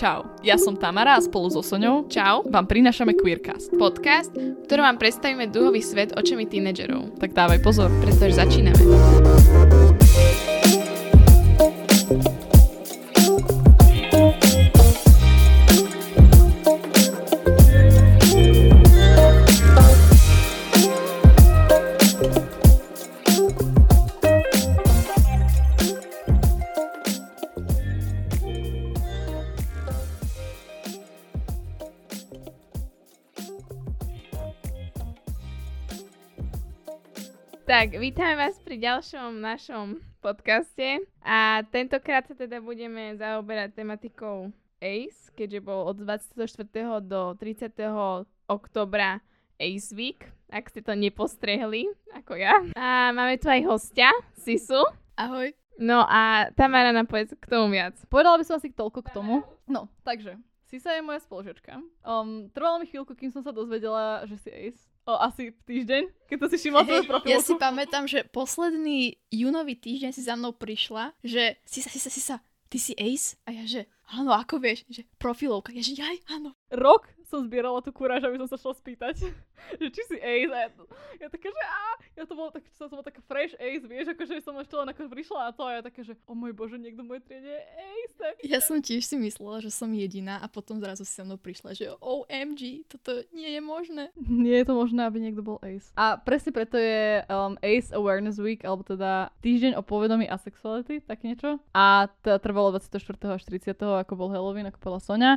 Čau, ja som Tamara a spolu so Soňou Čau, vám prinášame Queercast. podcast, v ktorom vám predstavíme duhový svet očami tínedžerov. Tak dávaj pozor. Pretože začíname. Vítame vás pri ďalšom našom podcaste a tentokrát sa teda budeme zaoberať tematikou ACE, keďže bol od 24. do 30. oktobra ACE Week, ak ste to nepostrehli, ako ja. A máme tu aj hostia, Sisu. Ahoj. No a Tamara nám povedz k tomu viac. Povedala by som asi toľko k tomu. No, takže. Sisa je moja spolužiačka. Um, trvalo mi chvíľku, kým som sa dozvedela, že si Ace. O, asi týždeň, keď to si všimla svoju profilovku. Ja si pamätám, že posledný júnový týždeň si za mnou prišla, že si sa, si sa, si sa, ty si Ace? A ja že, áno, ako vieš? Že profilovka. Ja že, jaj, áno. Rok som zbierala tú kúraž, aby som sa šla spýtať, že či si Ace. A ja, ja taká, že á, ja to bolo tak, som, bola taká fresh Ace, vieš, akože som ešte len ako prišla na to a ja taká, že o môj bože, niekto v mojej triede je Ace. Tak. Ja som tiež si myslela, že som jediná a potom zrazu si sa mnou prišla, že OMG, toto nie je možné. Nie je to možné, aby niekto bol Ace. A presne preto je um, Ace Awareness Week, alebo teda týždeň o povedomí asexuality, tak niečo. A to trvalo 24. až 30. ako bol Halloween, ako povedala Sonia.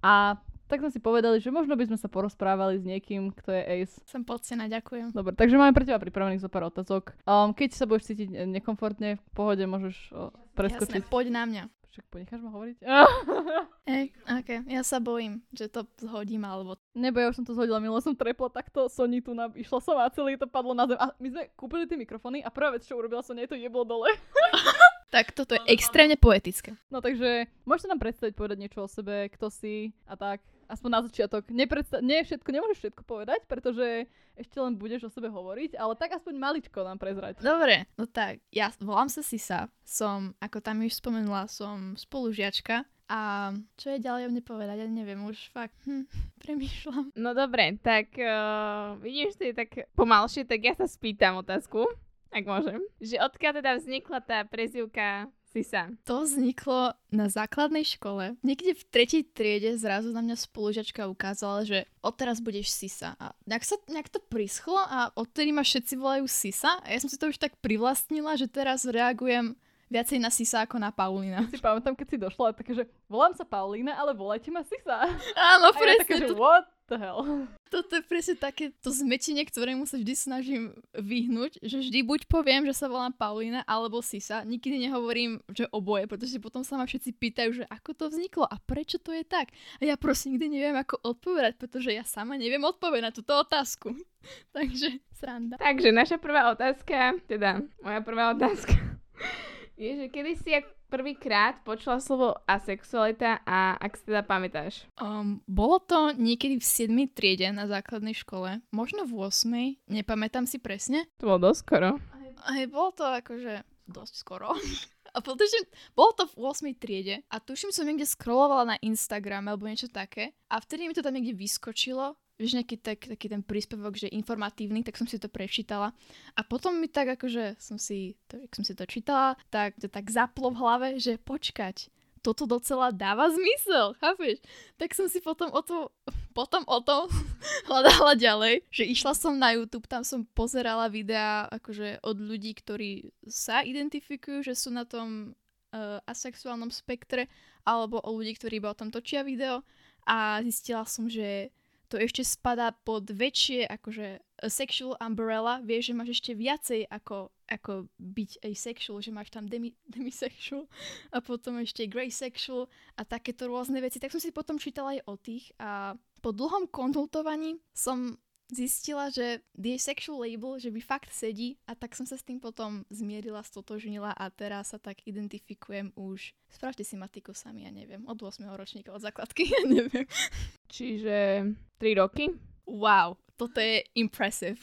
A tak sme si povedali, že možno by sme sa porozprávali s niekým, kto je Ace. Som podcená, ďakujem. Dobre, takže máme pre teba pripravených zo pár otázok. Um, keď sa budeš cítiť eh, nekomfortne, v pohode môžeš o, preskočiť. Jasné, poď na mňa. Však ponecháš ma hovoriť? Ej, ok, ja sa bojím, že to zhodím alebo... Nebo ja už som to zhodila, milo som trepla takto Soni tu na... Išla som a celý to padlo na zem. A my sme kúpili tie mikrofóny a prvá vec, čo urobila Sonia, je to jeblo dole. Tak toto je extrémne poetické. No takže môžete nám predstaviť, povedať niečo o sebe, kto si a tak. Aspoň na začiatok. Nepredsta- nie všetko, nemôžeš všetko povedať, pretože ešte len budeš o sebe hovoriť, ale tak aspoň maličko nám prezrať. Dobre, no tak, ja volám sa Sisa, som, ako tam už spomenula, som spolužiačka a čo je ďalej o mne povedať, ja neviem, už fakt hm, premýšľam. No dobre, tak uh, vidíš, ty tak pomalšie, tak ja sa spýtam otázku, ak môžem. Že odkiaľ teda vznikla tá prezivka Sisa? To vzniklo na základnej škole. Niekde v tretej triede zrazu na mňa spolužiačka ukázala, že odteraz budeš Sisa. A nejak, sa, nejak to prischlo a odtedy ma všetci volajú Sisa. A ja som si to už tak privlastnila, že teraz reagujem viacej na Sisa ako na Paulina. Si pamätám, keď si došla, také, že volám sa Paulína, ale volajte ma Sisa. Áno, A ja také, že to, what the hell? toto je presne také to zmetenie, ktorému sa vždy snažím vyhnúť, že vždy buď poviem, že sa volám Paulina alebo Sisa. Nikdy nehovorím, že oboje, pretože potom sa ma všetci pýtajú, že ako to vzniklo a prečo to je tak. A ja prosím nikdy neviem, ako odpovedať, pretože ja sama neviem odpovedať na túto otázku. Takže sranda. Takže naša prvá otázka, teda moja prvá otázka, je, že kedy si ak prvýkrát počula slovo asexualita a ak si teda pamätáš? Um, bolo to niekedy v 7. triede na základnej škole, možno v 8. nepamätám si presne. To bolo dosť skoro. Hej, bolo to akože dosť skoro. A pretože bolo to v 8. triede a tuším som niekde scrollovala na Instagram alebo niečo také a vtedy mi to tam niekde vyskočilo, vieš, nejaký tak, taký ten príspevok, že informatívny, tak som si to prečítala. A potom mi tak akože som si, to, som si to čítala, tak to tak zaplo v hlave, že počkať, toto docela dáva zmysel, chápeš? Tak som si potom o to, potom o tom hľadala ďalej, že išla som na YouTube, tam som pozerala videá akože od ľudí, ktorí sa identifikujú, že sú na tom uh, asexuálnom spektre, alebo o ľudí, ktorí iba o tom točia video a zistila som, že to ešte spadá pod väčšie akože a sexual umbrella, vieš, že máš ešte viacej ako, ako byť asexual, že máš tam demi, demisexual a potom ešte grey sexual a takéto rôzne veci. Tak som si potom čítala aj o tých a po dlhom konzultovaní som zistila, že the asexual label, že by fakt sedí a tak som sa s tým potom zmierila, stotožnila a teraz sa tak identifikujem už. Spravte si matiku sami, ja neviem, od 8. ročníka, od základky, ja neviem. Čiže 3 roky? Wow, toto je impressive.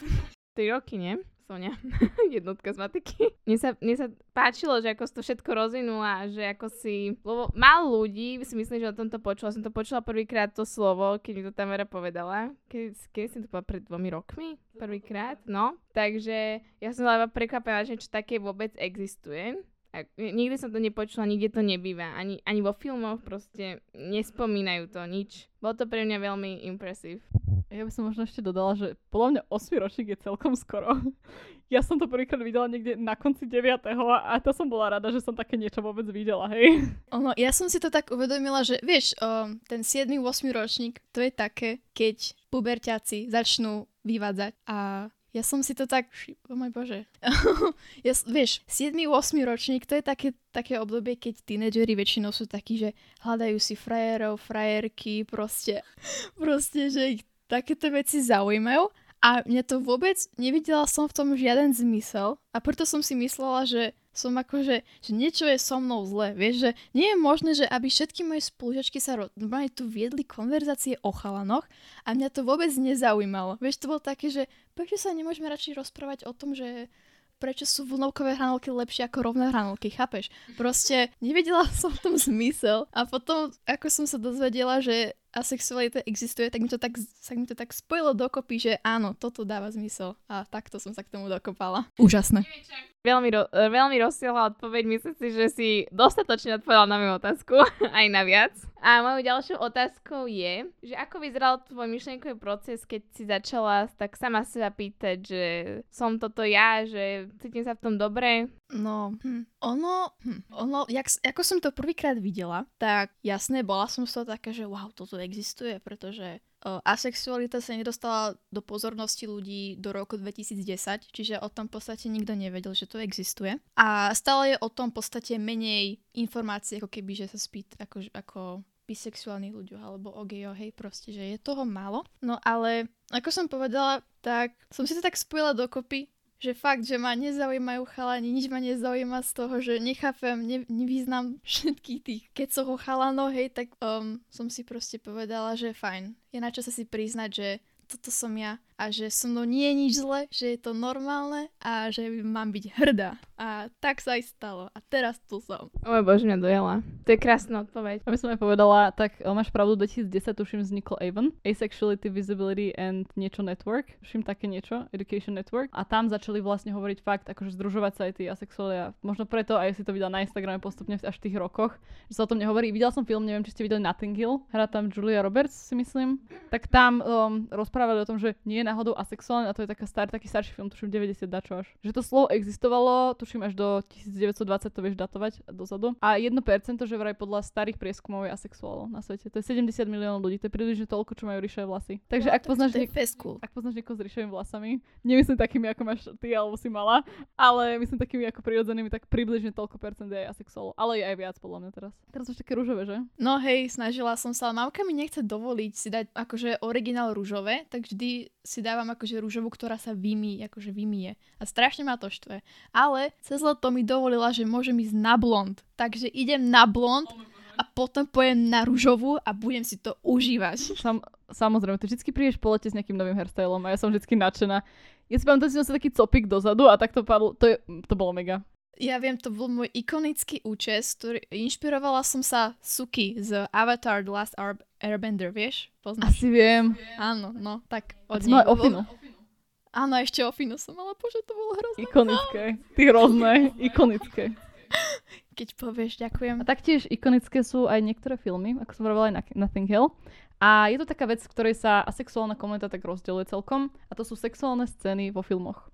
3 roky, nie? Sonia, jednotka z matiky. Mne sa, mne sa páčilo, že ako si to všetko rozvinula, že ako si, lebo málo ľudí si myslím, že o tomto počula. Som to počula prvýkrát to slovo, keď mi to tam Vera povedala. Keď, keď som to povedala pred dvomi rokmi, prvýkrát, no. Takže ja som bola prekvapená, že čo také vôbec existuje. A nikdy som to nepočula, nikde to nebýva. Ani, ani vo filmoch proste nespomínajú to nič. Bolo to pre mňa veľmi impresív. Ja by som možno ešte dodala, že podľa mňa 8 ročník je celkom skoro. Ja som to prvýkrát videla niekde na konci 9. a to som bola rada, že som také niečo vôbec videla, hej. Ono, ja som si to tak uvedomila, že vieš, o, ten 7. 8 ročník, to je také, keď puberťáci začnú vyvádzať a ja som si to tak... Oh môj bože. ja, vieš, 7. 8. ročník, to je také, také obdobie, keď tínedžeri väčšinou sú takí, že hľadajú si frajerov, frajerky, proste, proste, že ich takéto veci zaujímajú a mňa to vôbec, nevidela som v tom žiaden zmysel a preto som si myslela, že som akože, že niečo je so mnou zle, vieš, že nie je možné, že aby všetky moje spolužiačky sa normálne tu viedli konverzácie o chalanoch a mňa to vôbec nezaujímalo. Vieš, to bolo také, že prečo sa nemôžeme radšej rozprávať o tom, že prečo sú vlnovkové hranolky lepšie ako rovné hranolky, chápeš? Proste nevedela som v tom zmysel a potom, ako som sa dozvedela, že asexualita existuje, tak mi to tak, tak mi to tak spojilo dokopy, že áno, toto dáva zmysel a takto som sa k tomu dokopala. Úžasné. Veľmi, ro- veľmi rozsiahla odpoveď, myslím si, že si dostatočne odpovedala na moju otázku, aj na viac. A mojou ďalšou otázkou je, že ako vyzeral tvoj myšlienkový proces, keď si začala tak sama sa pýtať, že som toto ja, že cítim sa v tom dobre? No, hm, ono, hm, ono, jak, ako som to prvýkrát videla, tak jasné, bola som z toho taká, že wow, toto existuje, pretože asexualita sa nedostala do pozornosti ľudí do roku 2010, čiže o tom v podstate nikto nevedel, že to existuje. A stále je o tom v podstate menej informácií, ako keby, že sa spýt ako, ako bisexuálnych ľudí alebo o gejo, hej, proste, že je toho málo. No ale, ako som povedala, tak som si to tak spojila dokopy, že fakt, že ma nezaujímajú chalani, nič ma nezaujíma z toho, že nechápem, ne, nevýznam všetkých tých kecoch o chalano, hej, tak um, som si proste povedala, že fajn. Je na čo sa si priznať, že toto som ja a že so mnou nie je nič zle, že je to normálne a že mám byť hrdá. A tak sa aj stalo. A teraz tu som. O môj bože, mňa dojela. To je krásna odpoveď. Aby som aj povedala, tak máš pravdu, 2010 tuším vzniklo Avon, Asexuality, Visibility and niečo network, tuším také niečo, Education Network. A tam začali vlastne hovoriť fakt, akože združovať sa aj tí asexuáli a možno preto aj si to videla na Instagrame postupne až v tých rokoch, že sa o tom nehovorí. Videla som film, neviem, či ste videli Nothing Hill, hrá tam Julia Roberts, si myslím. Tak tam um, rozprávali o tom, že nie je náhodou asexuálne a to je taká star, taký starší film, tuším 90 dačo až. Že to slovo existovalo, tuším až do 1920 to vieš datovať dozadu. A 1% že vraj podľa starých prieskumov je asexuálov na svete. To je 70 miliónov ľudí, to je približne toľko, čo majú ríšové vlasy. Takže no, ak poznáš, niek- ak poznáš niekoho s ríšovými vlasami, nemyslím takými, ako máš ty alebo si mala, ale myslím takými ako prirodzenými, tak približne toľko percent je asexuálov. Ale je aj viac podľa mňa teraz. Teraz už také rúžové, že? No hej, snažila som sa, ale mamka mi nechce dovoliť si dať akože originál rúžové, tak vždy si dávam akože rúžovú, ktorá sa vymí, akože vymie. A strašne ma to štve. Ale cez leto mi dovolila, že môžem ísť na blond. Takže idem na blond a potom pojem na rúžovú a budem si to užívať. Sam, samozrejme, ty vždy prídeš po lete s nejakým novým hairstylom a ja som vždy nadšená. Ja si pamätám, že som sa taký copik dozadu a tak to padlo, to, je, to bolo mega. Ja viem, to bol môj ikonický účes, ktorý inšpirovala som sa Suki z Avatar The Last Airbender, vieš? Poznáš? Asi viem. Áno, no, tak od nej. Ofinu. Áno, ešte Ofinu som mala, bože, to bolo hrozné. Ikonické. Ty hrozné, ikonické. Keď povieš, ďakujem. A taktiež ikonické sú aj niektoré filmy, ako som hovorila aj na Nothing Hill. A je to taká vec, v ktorej sa asexuálna komunita tak rozdeluje celkom. A to sú sexuálne scény vo filmoch.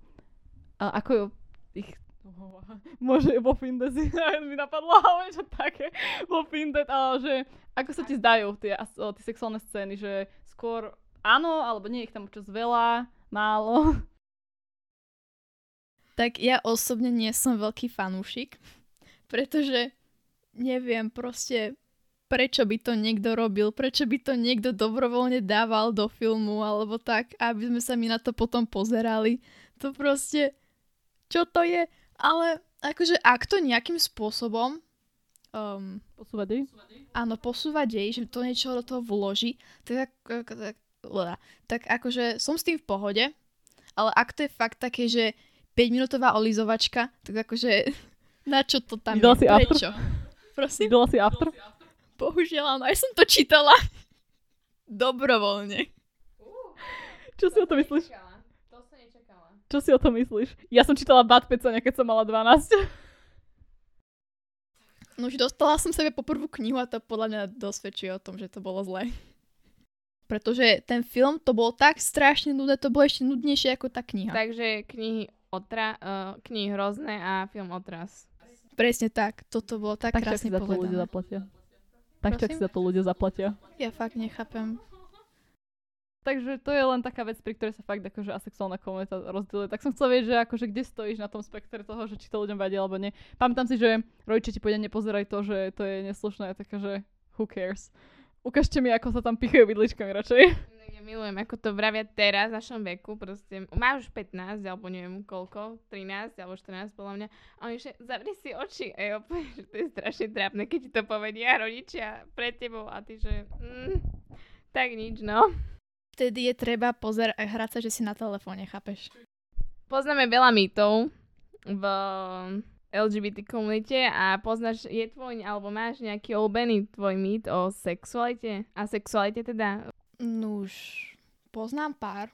A ako ich Môže vo Findet si mi napadlo, ale čo také vo Findet, ale že ako sa ti zdajú tie, tie sexuálne scény, že skôr áno, alebo nie ich tam čas veľa, málo. Tak ja osobne nie som veľký fanúšik, pretože neviem proste prečo by to niekto robil, prečo by to niekto dobrovoľne dával do filmu alebo tak, aby sme sa mi na to potom pozerali. To proste, čo to je? Ale akože ak to nejakým spôsobom um, posúva dej? Áno, posúva dej, že to niečo do toho vloží, tak, tak, tak, tak akože som s tým v pohode, ale ak to je fakt také, že 5-minútová olizovačka, tak akože na čo to tam Videla je? si After? Prečo? Prosím, Videla si After? bohužiaľ, áno, aj som to čítala. Dobrovoľne. Čo si o to myslíš? Čo si o to myslíš? Ja som čítala Bad Pecania, keď som mala 12. No už dostala som sebe poprvú knihu a to podľa mňa dosvedčuje o tom, že to bolo zlé. Pretože ten film to bolo tak strašne nudné, to bolo ešte nudnejšie ako tá kniha. Takže knihy, otra, uh, knihy hrozné a film Otras. Presne tak, toto bolo tak, Tak čo si krásne za to ľudia povedané. zaplatia. Tak si za to ľudia zaplatia. Ja fakt nechápem. Takže to je len taká vec, pri ktorej sa fakt akože asexuálna komunita rozdieluje. Tak som chcela vedieť, že akože kde stojíš na tom spektre toho, že či to ľuďom vadí alebo nie. Pamätám si, že rodičia ti povedia, nepozeraj to, že to je neslušné, také, že who cares. Ukážte mi, ako sa tam pichajú vidličkami radšej. Ja milujem, ako to vravia teraz v našom veku, proste máš už 15, alebo neviem koľko, 13 alebo 14 podľa mňa. A oni že zavri si oči a ja že to je strašne trápne, keď ti to povedia rodičia pred tebou a ty že mm, tak nič no. Vtedy je treba pozerať a hrať sa, že si na telefóne, chápeš? Poznáme veľa mýtov v LGBT komunite a poznáš, je tvoj, alebo máš nejaký obľúbený tvoj mýt o sexualite? A sexualite teda? Nuž, poznám pár.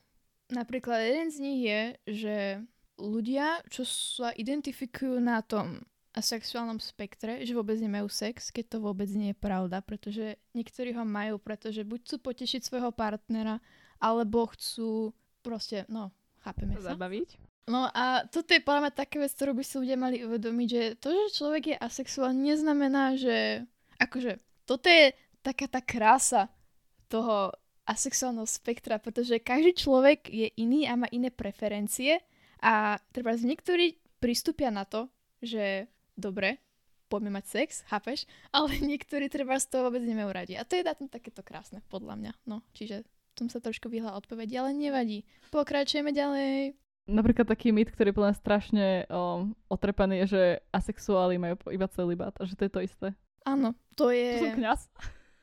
Napríklad jeden z nich je, že ľudia, čo sa identifikujú na tom asexuálnom spektre, že vôbec nemajú sex, keď to vôbec nie je pravda, pretože niektorí ho majú, pretože buď chcú potešiť svojho partnera, alebo chcú proste, no, chápeme sa. Zabaviť? No a toto je podľa mňa taká vec, ktorú by si ľudia mali uvedomiť, že to, že človek je asexuálny, neznamená, že akože toto je taká tá krása toho asexuálneho spektra, pretože každý človek je iný a má iné preferencie a treba niektorí pristúpia na to, že dobre, poďme mať sex, chápeš? Ale niektorí treba z toho vôbec nemajú radi. A to je na tom takéto krásne, podľa mňa. No, čiže som sa trošku vyhla odpovedi, ale nevadí. Pokračujeme ďalej. Napríklad taký mýt, ktorý je podľa strašne um, otrepaný, je, že asexuáli majú iba celibát a že to je to isté. Áno, to To je... som kňaz.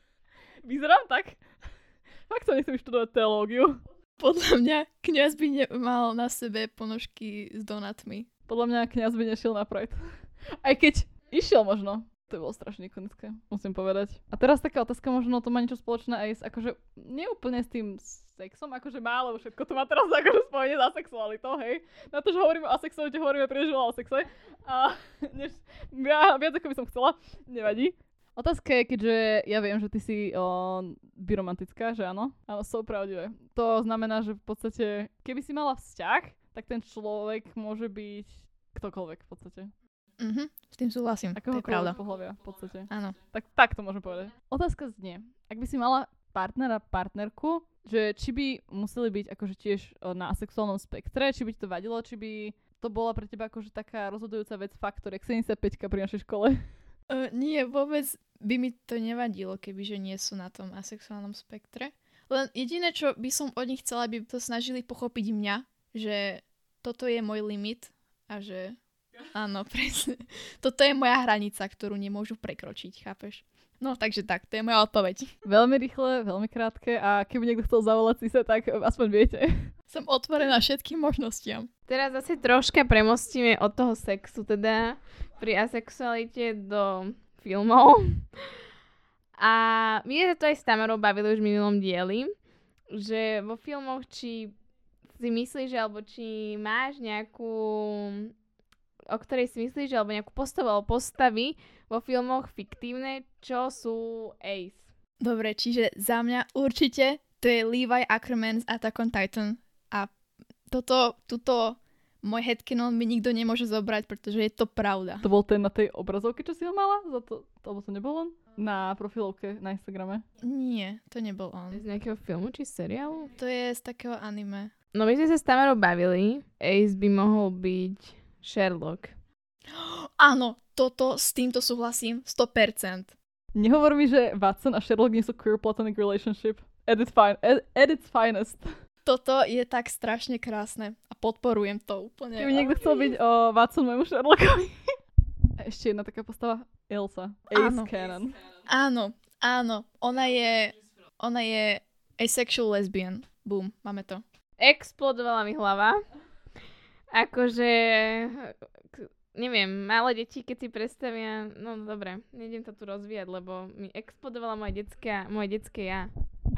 Vyzerám tak? Fakt sa nechcem študovať teológiu. Podľa mňa kňaz by nemal na sebe ponožky s donatmi. Podľa mňa kňaz by nešiel na Pride. Aj keď išiel možno. To bolo strašne ikonické, musím povedať. A teraz taká otázka, možno to má niečo spoločné aj s, akože, neúplne s tým sexom, akože má, lebo všetko to má teraz akože spojenie za sexualitou, hej. Na to, že hovoríme o sexualite, hovoríme príliš veľa o sexe. A než, ja, viac ako by som chcela, nevadí. Otázka je, keďže ja viem, že ty si o, biromantická, že áno? Áno, sú pravdivé. To znamená, že v podstate, keby si mala vzťah, tak ten človek môže byť ktokoľvek v podstate. Mhm, s tým súhlasím, to je pravda. Pohľavia v podstate. Áno. Tak, tak to môžem povedať. Otázka znie, ak by si mala partnera, partnerku, že či by museli byť akože tiež na asexuálnom spektre, či by ti to vadilo, či by to bola pre teba akože taká rozhodujúca vec faktor, jak 75 pri našej škole. Uh, nie, vôbec by mi to nevadilo, kebyže nie sú na tom asexuálnom spektre. Len jediné, čo by som od nich chcela, aby to snažili pochopiť mňa, že toto je môj limit a že áno, presne. Toto je moja hranica, ktorú nemôžu prekročiť, chápeš? No, takže tak, to je moja odpoveď. Veľmi rýchle, veľmi krátke a keby niekto chcel zavolať si sa, tak aspoň viete. Som otvorená všetkým možnostiam. Teraz zase troška premostíme od toho sexu teda pri asexualite do filmov. A my sme to aj s Tamarou bavili už v minulom dieli, že vo filmoch či si myslíš, alebo či máš nejakú, o ktorej si myslíš, alebo nejakú postavu alebo postavy vo filmoch fiktívne, čo sú ace. Dobre, čiže za mňa určite to je Levi Ackerman z Attack on Titan a toto, tuto môj headcanon mi nikto nemôže zobrať, pretože je to pravda. To bol ten na tej obrazovke, čo si ho mala? Za to, alebo to nebol on? Na profilovke na Instagrame. Nie, to nebol on. Z nejakého filmu či seriálu? To je z takého anime. No my sme sa s Tamarou bavili. Ace by mohol byť Sherlock. Áno, toto, s týmto súhlasím 100%. Nehovor mi, že Watson a Sherlock nie sú queer platonic relationship. At its, fine, at, at its finest. Toto je tak strašne krásne a podporujem to úplne. Keby niekto chcel byť o Watson môjmu Sherlockovi. A ešte jedna taká postava. Elsa. Ace Áno. Cannon. Áno, áno, ona je, ona je asexual lesbian. Boom, máme to. Explodovala mi hlava. Akože, neviem, malé deti, keď si predstavia, no dobre, nejdem to tu rozvíjať, lebo mi explodovala moje detské, moje detské ja.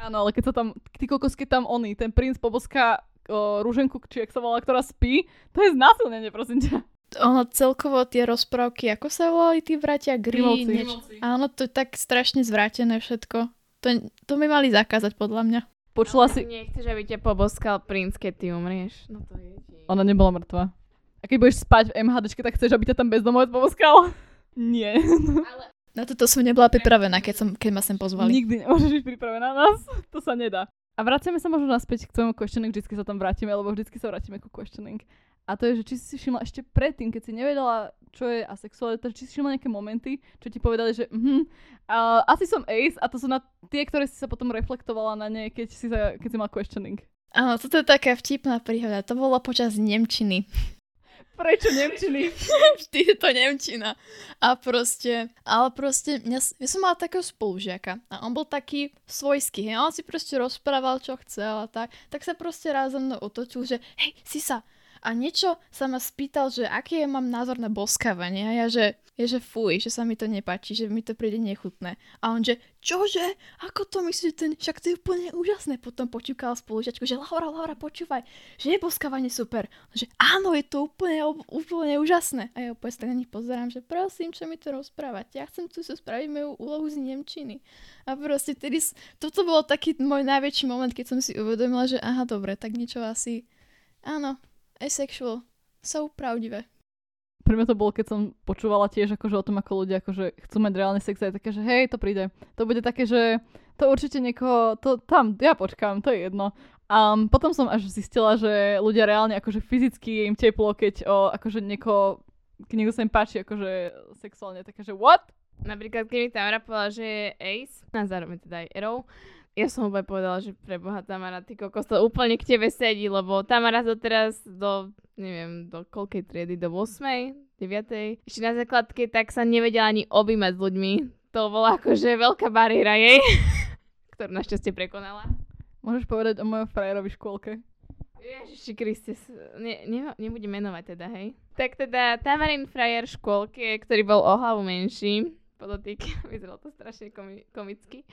Áno, ale keď sa tam, ty kokos, keď tam oný, ten princ poboská o, rúženku, či jak sa volá, ktorá spí, to je znásilnenie, prosím ťa. Ono celkovo tie rozprávky, ako sa volali tí bratia. Nieč... Áno, to je tak strašne zvrátené všetko. To, to by mali zakázať podľa mňa. Počula Ale si, Nechceš, aby ťa poboskal princ, keď ty umrieš. No to je ti. ona nebola mŕtva. A keď budeš spať v MHDčke, tak chceš, aby ťa tam bezdomovec poboskal? Nie. Na toto som nebola pripravená, keď, som, keď ma sem pozvali. Nikdy nemôžeš byť pripravená na nás. To sa nedá. A vraciame sa možno naspäť k tvojmu questioning, vždycky sa tam vrátime, lebo vždycky sa vrátime ku questioning. A to je, že či si si všimla ešte predtým, keď si nevedela, čo je asexualita, či si všimla nejaké momenty, čo ti povedali, že mhm, uh, asi som ace a to sú na tie, ktoré si sa potom reflektovala na ne, keď si, sa, keď si mal questioning. Áno, toto je taká vtipná príhoda. To bolo počas Nemčiny. Prečo Nemčiny? Vždy je to Nemčina. A proste, ale proste, ja, ja som mala takého spolužiaka a on bol taký svojský, hej, on si proste rozprával, čo chcel a tak, tak sa proste raz za mnou otočil, že hej, si sa, a niečo sa ma spýtal, že aký je mám názor na boskávanie a ja, že, je, že fuj, že sa mi to nepáči, že mi to príde nechutné. A on, že čože, ako to myslíš, ten, však to je úplne úžasné. Potom počúkal spolužiačku, že Laura, Laura, počúvaj, že je boskávanie super. Že áno, je to úplne, úplne úžasné. A ja úplne sa na nich pozerám, že prosím, čo mi to rozprávať. Ja chcem tu si spraviť moju úlohu z Nemčiny. A proste tedy, toto bol taký môj najväčší moment, keď som si uvedomila, že aha, dobre, tak niečo asi, áno, asexual, sú pravdivé. Pre mňa to bolo, keď som počúvala tiež akože o tom, ako ľudia akože chcú mať reálne sex a je také, že hej, to príde. To bude také, že to určite niekoho, to tam, ja počkám, to je jedno. A potom som až zistila, že ľudia reálne akože fyzicky je im teplo, keď o, akože niekoho, keď niekto sa im páči akože sexuálne, také, že what? Napríklad, keď mi Tamara povedala, že je ace, a zároveň teda aj erou, ja som úplne povedala, že preboha Tamara, ty kokos, to úplne k tebe sedí, lebo Tamara to teraz do, neviem, do koľkej triedy, do 8, 9, ešte na základke, tak sa nevedela ani objímať s ľuďmi. To bola akože veľká bariéra jej, ktorú našťastie prekonala. Môžeš povedať o mojom frajerovi škôlke? Ježiši Kriste, ne, ne, nebudem menovať teda, hej. Tak teda Tamarin frajer škôlke, ktorý bol o hlavu menší, podotýk, vyzeralo to strašne komi- komicky.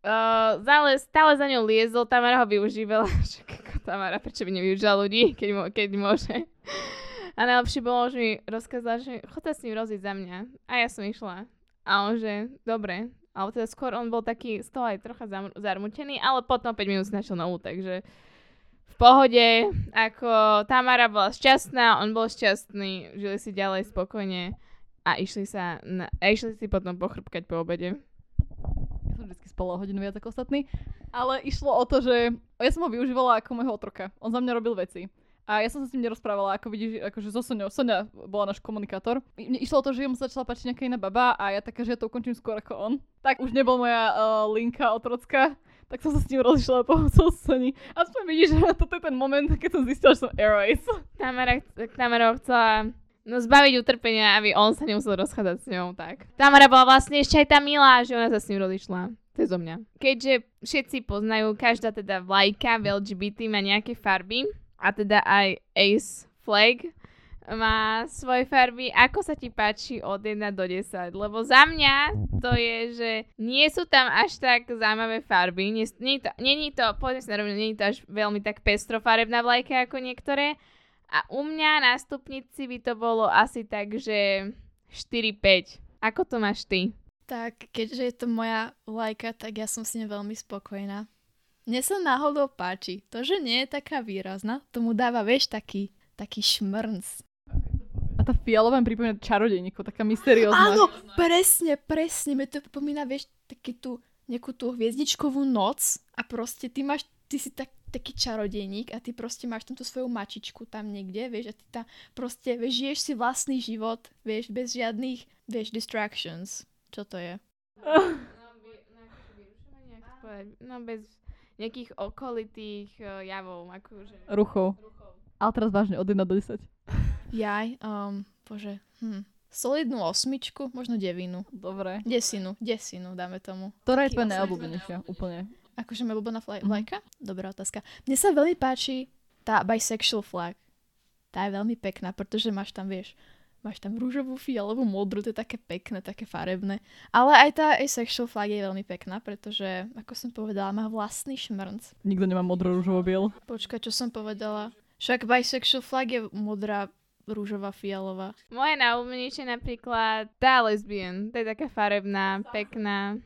Uh, stále, stále za ňou liezol, Tamara ho využívala. Tamara, prečo by nevyužila ľudí, keď, mo- keď môže. A najlepšie bolo, že mi rozkázala, že chod sa s ním rozísť za mňa. A ja som išla. A on že, dobre. Ale teda skôr on bol taký z toho aj trocha zamr- zarmutený, ale potom 5 minút si našiel novú, takže v pohode, ako Tamara bola šťastná, on bol šťastný, žili si ďalej spokojne a išli sa na, a išli si potom pochrpkať po obede. Vždy spala hodinu viac ako ostatní. Ale išlo o to, že ja som ho využívala ako môjho otroka. On za mňa robil veci. A ja som sa s ním nerozprávala, ako vidíš, akože so Soňou. Soňa bola náš komunikátor. Mne išlo o to, že jemu sa začala páčiť nejaká iná baba a ja taká, že ja to ukončím skôr ako on. Tak už nebol moja uh, linka otrocka, tak som sa s ním rozišla pomocou Sony. Aspoň vidíš, že toto je ten moment, keď som zistila, že som Airways. Tamara, Tamara chcela no, zbaviť utrpenia, aby on sa nemusel rozchádzať s ňou, tak. Tamara bola vlastne ešte aj tá milá, že ona sa s ním rozišla. To je zo mňa. Keďže všetci poznajú, každá teda vlajka v LGBT má nejaké farby, a teda aj Ace Flag má svoje farby. Ako sa ti páči od 1 do 10? Lebo za mňa to je, že nie sú tam až tak zaujímavé farby. Nie, nie, to, nie, to, povedzme si na rovinu, nie je to až veľmi tak pestrofarebná vlajka ako niektoré. A u mňa na stupnici by to bolo asi tak, že 4-5. Ako to máš ty? Tak, keďže je to moja lajka, tak ja som s ňou veľmi spokojná. Mne sa náhodou páči. To, že nie je taká výrazná, tomu dáva, vieš, taký, taký šmrnc. A tá fialová mi pripomína čarodejníkov, taká mysteriózna. Áno, presne, presne. Mi to pripomína, vieš, taký tú, nejakú tú hviezdičkovú noc a proste ty máš, ty si tak, taký čarodejník a ty proste máš tam tú svoju mačičku tam niekde, vieš, a ty tam proste, vieš, žiješ si vlastný život, vieš, bez žiadnych, vieš, distractions. Čo to je? No bez nejakých okolitých uh, javov, akože. Ruchov. Ale teraz vážne, od 1 do 10. Jaj, um, bože, hm. Solidnú osmičku, možno devinu. Dobre. Desinu, desinu dáme tomu. Ktorá je tvoja najobľúbenejšia? Úplne. Akože moja obľúbená fla- Mhm. vlajka? Dobrá otázka. Mne sa veľmi páči tá bisexual flag. tá je veľmi pekná, pretože máš tam, vieš, máš tam rúžovú, fialovú, modrú, to je také pekné, také farebné. Ale aj tá asexual flag je veľmi pekná, pretože, ako som povedala, má vlastný šmrnc. Nikto nemá modro, rúžovo, biel. Počkaj, čo som povedala? Však bisexual flag je modrá, rúžová, fialová. Moje najúbenejšie napríklad tá lesbian. To je taká farebná, pekná.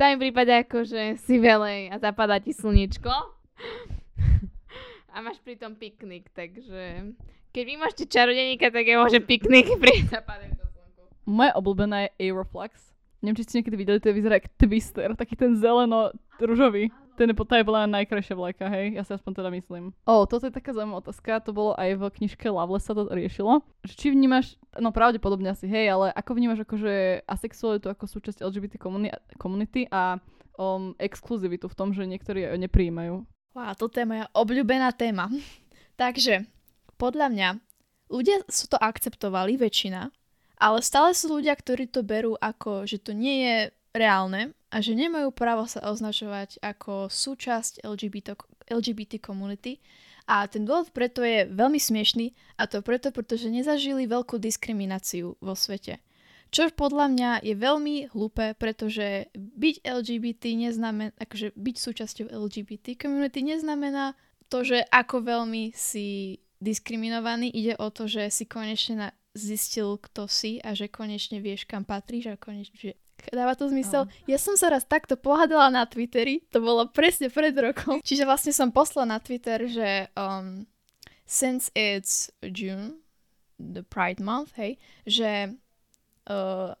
Tá mi prípada ako, že si velej a zapadá ti slniečko. a máš pritom piknik, takže keď vy máte čarodeníka, tak je môže piknik pri zapadajúcom slnku. Moja obľúbená je Aeroflux. Neviem, či ste niekedy videli, to vyzerá ako Twister, taký ten zeleno-ružový. Ten je, tá je bola najkrajšia vlajka, hej? Ja si aspoň teda myslím. O, toto je taká zaujímavá otázka, to bolo aj v knižke Loveless sa to riešilo. Že či vnímaš, no pravdepodobne asi, hej, ale ako vnímaš akože asexualitu ako súčasť LGBT komuni- komunity a um, exkluzivitu v tom, že niektorí ju neprijímajú? Wow, toto je moja obľúbená téma. Takže, podľa mňa, ľudia sú to akceptovali, väčšina, ale stále sú ľudia, ktorí to berú ako, že to nie je reálne a že nemajú právo sa označovať ako súčasť LGBT, LGBT komunity. A ten dôvod preto je veľmi smiešný a to preto, pretože nezažili veľkú diskrimináciu vo svete. Čo podľa mňa je veľmi hlúpe, pretože byť LGBT neznamená, akože byť súčasťou LGBT community neznamená to, že ako veľmi si diskriminovaný, ide o to, že si konečne zistil, kto si a že konečne vieš, kam patríš a konečne, že Dáva to zmysel? No. Ja som sa raz takto pohádala na Twitteri, to bolo presne pred rokom. Čiže vlastne som poslala na Twitter, že um, since it's June, the Pride Month, hej, že uh,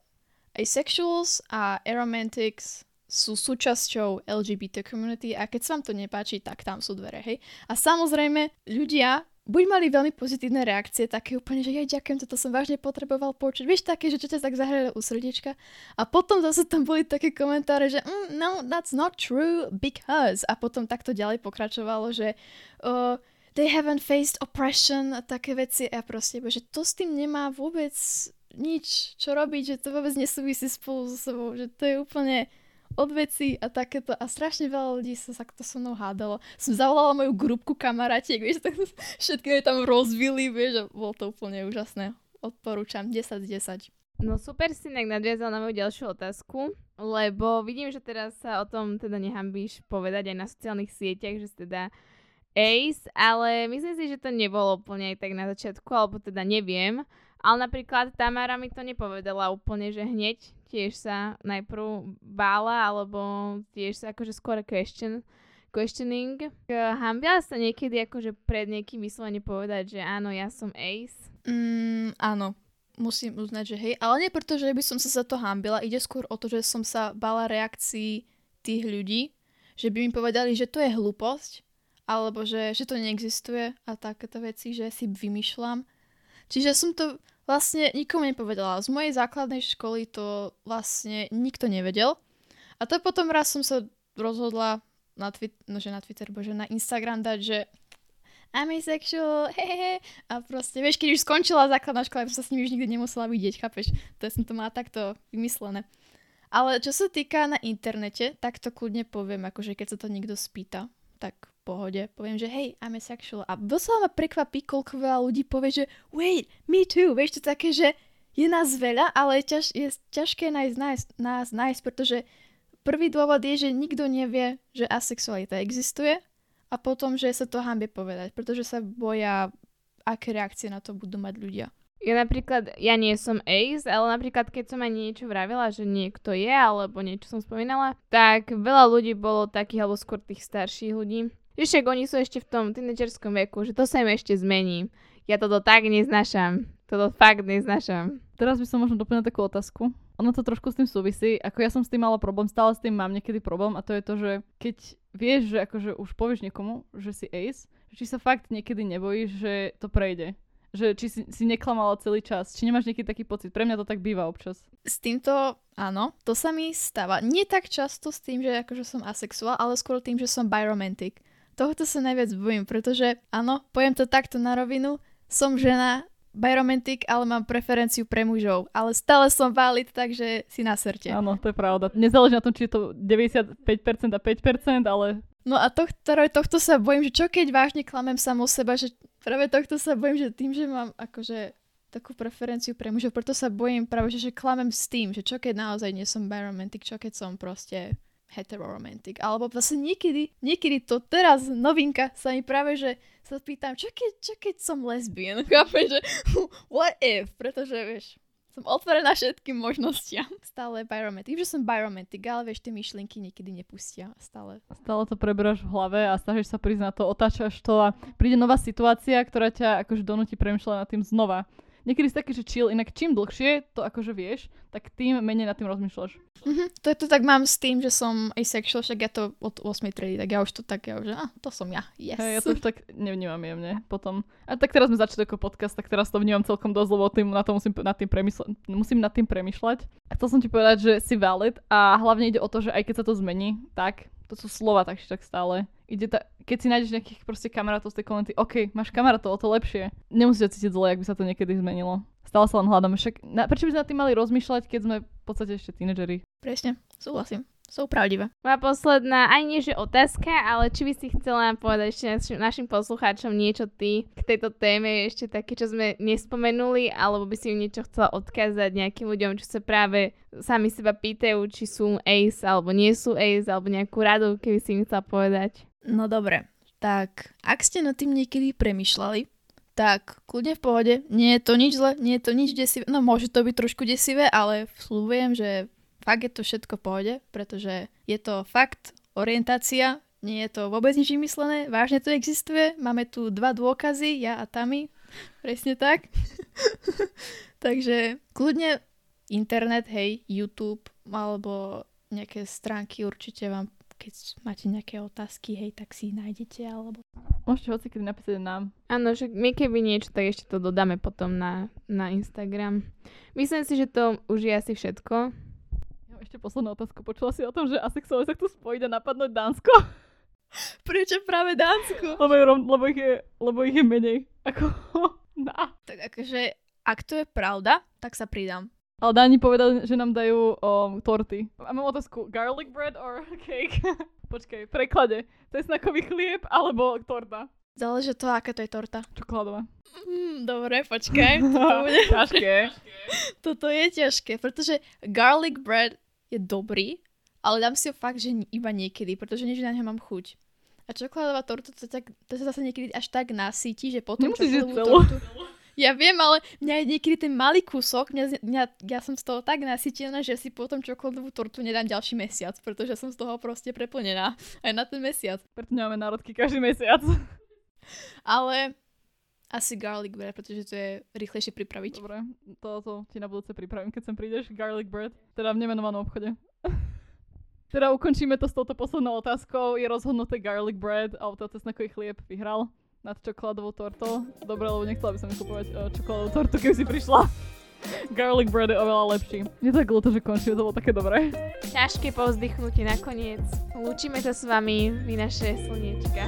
asexuals a aromantics sú súčasťou LGBT community a keď sa vám to nepáči, tak tam sú dvere, hej. A samozrejme, ľudia buď mali veľmi pozitívne reakcie, také úplne, že ja ďakujem, toto som vážne potreboval počuť. Vieš, také, že čo ťa tak zahrali u srdiečka. A potom zase tam boli také komentáre, že mm, no, that's not true because. A potom takto ďalej pokračovalo, že uh, they haven't faced oppression a také veci. A proste, že to s tým nemá vôbec nič, čo robiť, že to vôbec nesúvisí spolu so sebou, že to je úplne od veci a takéto a strašne veľa ľudí sa takto so mnou hádalo. Som zavolala moju grupku kamarátiek, vieš, tak všetky tam rozvili, vieš, a bolo to úplne úžasné. Odporúčam 10 z 10. No super si inak nadviazal na moju ďalšiu otázku, lebo vidím, že teraz sa o tom teda nehambíš povedať aj na sociálnych sieťach, že teda ace, ale myslím si, že to nebolo úplne aj tak na začiatku, alebo teda neviem. Ale napríklad Tamara mi to nepovedala úplne, že hneď tiež sa najprv bála, alebo tiež sa akože skôr question, questioning. Hambila sa niekedy akože pred niekým vyslovene povedať, že áno, ja som ace? Mm, áno, musím uznať, že hej, ale nie preto, že by som sa za to hambila, ide skôr o to, že som sa bala reakcií tých ľudí, že by mi povedali, že to je hlúposť, alebo že, že to neexistuje a takéto veci, že si vymýšľam. Čiže som to vlastne nikomu nepovedala. Z mojej základnej školy to vlastne nikto nevedel. A to potom raz som sa rozhodla na, twi- no, že na Twitter, bože, na Instagram dať, že I'm asexual, hehehe. A proste, vieš, keď už skončila základná škola, ja som sa s nimi už nikdy nemusela vidieť, chápeš? To som to mala takto vymyslené. Ale čo sa týka na internete, tak to kľudne poviem, akože keď sa to niekto spýta, tak pohode, poviem, že hej, I'm asexual. A docela ma prekvapí, koľko veľa ľudí povie, že wait, me too. Vieš, to také, že je nás veľa, ale ťaž, je ťažké nájsť, nájsť, nás nájsť, pretože prvý dôvod je, že nikto nevie, že asexualita existuje a potom, že sa to hambie povedať, pretože sa boja, aké reakcie na to budú mať ľudia. Ja napríklad, ja nie som ace, ale napríklad keď som aj niečo vravila, že niekto je, alebo niečo som spomínala, tak veľa ľudí bolo takých, alebo skôr tých starších ľudí, však oni sú ešte v tom tínedžerskom veku, že to sa im ešte zmení. Ja toto tak neznašam. Toto fakt neznašam. Teraz by som možno doplnila takú otázku. Ono to trošku s tým súvisí. Ako ja som s tým mala problém, stále s tým mám niekedy problém a to je to, že keď vieš, že akože už povieš niekomu, že si ace, či sa fakt niekedy nebojíš, že to prejde že či si, si neklamala celý čas, či nemáš nejaký taký pocit. Pre mňa to tak býva občas. S týmto, áno, to sa mi stáva. Nie tak často s tým, že akože som asexuál, ale skôr tým, že som biromantic tohto sa najviac bojím, pretože áno, poviem to takto na rovinu, som žena, biromantic, ale mám preferenciu pre mužov. Ale stále som valid, takže si na srte. Áno, to je pravda. Nezáleží na tom, či je to 95% a 5%, ale No a to, tohto sa bojím, že čo keď vážne klamem samo seba, že práve tohto sa bojím, že tým, že mám akože takú preferenciu pre mužov, preto sa bojím práve, že, že klamem s tým, že čo keď naozaj nie som biromantic, čo keď som proste heteroromantic. Alebo vlastne niekedy, niekedy to teraz novinka sa mi práve, že sa pýtam, čo keď, čo keď som lesbian? Chápem, že what if? Pretože vieš, som otvorená všetkým možnostiam. Stále. Tým, že som biromantic, ale vieš, tie myšlienky niekedy nepustia. Stále. Stále to preberáš v hlave a snažíš sa prísť na to, otáčaš to a príde nová situácia, ktorá ťa akože donúti premýšľať nad tým znova niekedy si taký, že chill, inak čím dlhšie to akože vieš, tak tým menej nad tým rozmýšľaš. Mm-hmm. To, to tak mám s tým, že som asexual, však ja to od 8. triedy, tak ja už to tak, ja už, ah, to som ja, yes. Hey, ja to už tak nevnímam jemne potom. A tak teraz sme začali ako podcast, tak teraz to vnímam celkom dosť, lebo tým, na to musím nad tým, premysle- musím nad tým premyšľať. A chcel som ti povedať, že si valid a hlavne ide o to, že aj keď sa to zmení, tak to sú slova tak tak stále. Ide ta, keď si nájdeš nejakých proste kamarátov z tej komunity, OK, máš kamarátov, o to lepšie. Nemusíš sa cítiť zle, ak by sa to niekedy zmenilo. Stále sa len hľadáme. Však na, prečo by sme na tým mali rozmýšľať, keď sme v podstate ešte tínedžeri? Presne, súhlasím sú pravdivé. Moja posledná, ani nie že otázka, ale či by si chcela povedať ešte našim, našim poslucháčom niečo ty k tejto téme, ešte také, čo sme nespomenuli, alebo by si im niečo chcela odkázať nejakým ľuďom, čo sa práve sami seba pýtajú, či sú ace, alebo nie sú ace, alebo nejakú radu, keby si im chcela povedať. No dobre, tak ak ste nad tým niekedy premyšľali, tak kľudne v pohode, nie je to nič zle, nie je to nič desivé, no môže to byť trošku desivé, ale slúbujem, že fakt je to všetko v pohode, pretože je to fakt orientácia, nie je to vôbec nič vymyslené, vážne to existuje, máme tu dva dôkazy, ja a Tami, presne tak. Takže kľudne internet, hej, YouTube alebo nejaké stránky určite vám, keď máte nejaké otázky, hej, tak si nájdete alebo... Môžete hoci kedy napísať nám. Áno, že my keby niečo, tak ešte to dodáme potom na, na Instagram. Myslím si, že to už je asi všetko ešte poslednú otázku. Počula si o tom, že asexuáli sa chcú spojiť a napadnúť Dánsko? Prečo práve Dánsko? Lebo, je, lebo, ich je, lebo ich je menej ako na. Tak akože, ak to je pravda, tak sa pridám. Ale Dáni povedali, že nám dajú um, torty. A mám otázku, garlic bread or cake? Počkej, preklade. Cesnakový chlieb alebo torta? Záleží to, aká to je torta. Čokoládová. Mm, dobre, počkaj. Toto bude... ťažké. Toto je ťažké, pretože garlic bread je dobrý, ale dám si ho fakt, že iba niekedy, pretože nič na ňo mám chuť. A čokoládová torta to, tak, to sa zase niekedy až tak nasíti, že potom čokoládovú tortu... Ja viem, ale mňa je niekedy ten malý kúsok, mňa, mňa, ja som z toho tak nasytená, že si potom čokoládovú tortu nedám ďalší mesiac, pretože som z toho proste preplnená aj na ten mesiac. Preto nemáme národky každý mesiac. ale asi garlic bread, pretože to je rýchlejšie pripraviť. Dobre, toto ti na budúce pripravím, keď sem prídeš. Garlic bread, teda v nemenovanom obchode. teda ukončíme to s touto poslednou otázkou. Je rozhodnuté garlic bread, alebo to cesnakový chlieb vyhral nad čokoládovou tortou. Dobre, lebo nechcela by som kúpovať uh, čokoládovú tortu, keby si prišla. Garlic bread je oveľa lepší. Je tak ľúto, že končíme, to bolo také dobré. Ťažké povzdychnutie nakoniec. Lúčime sa s vami, vy naše slniečka.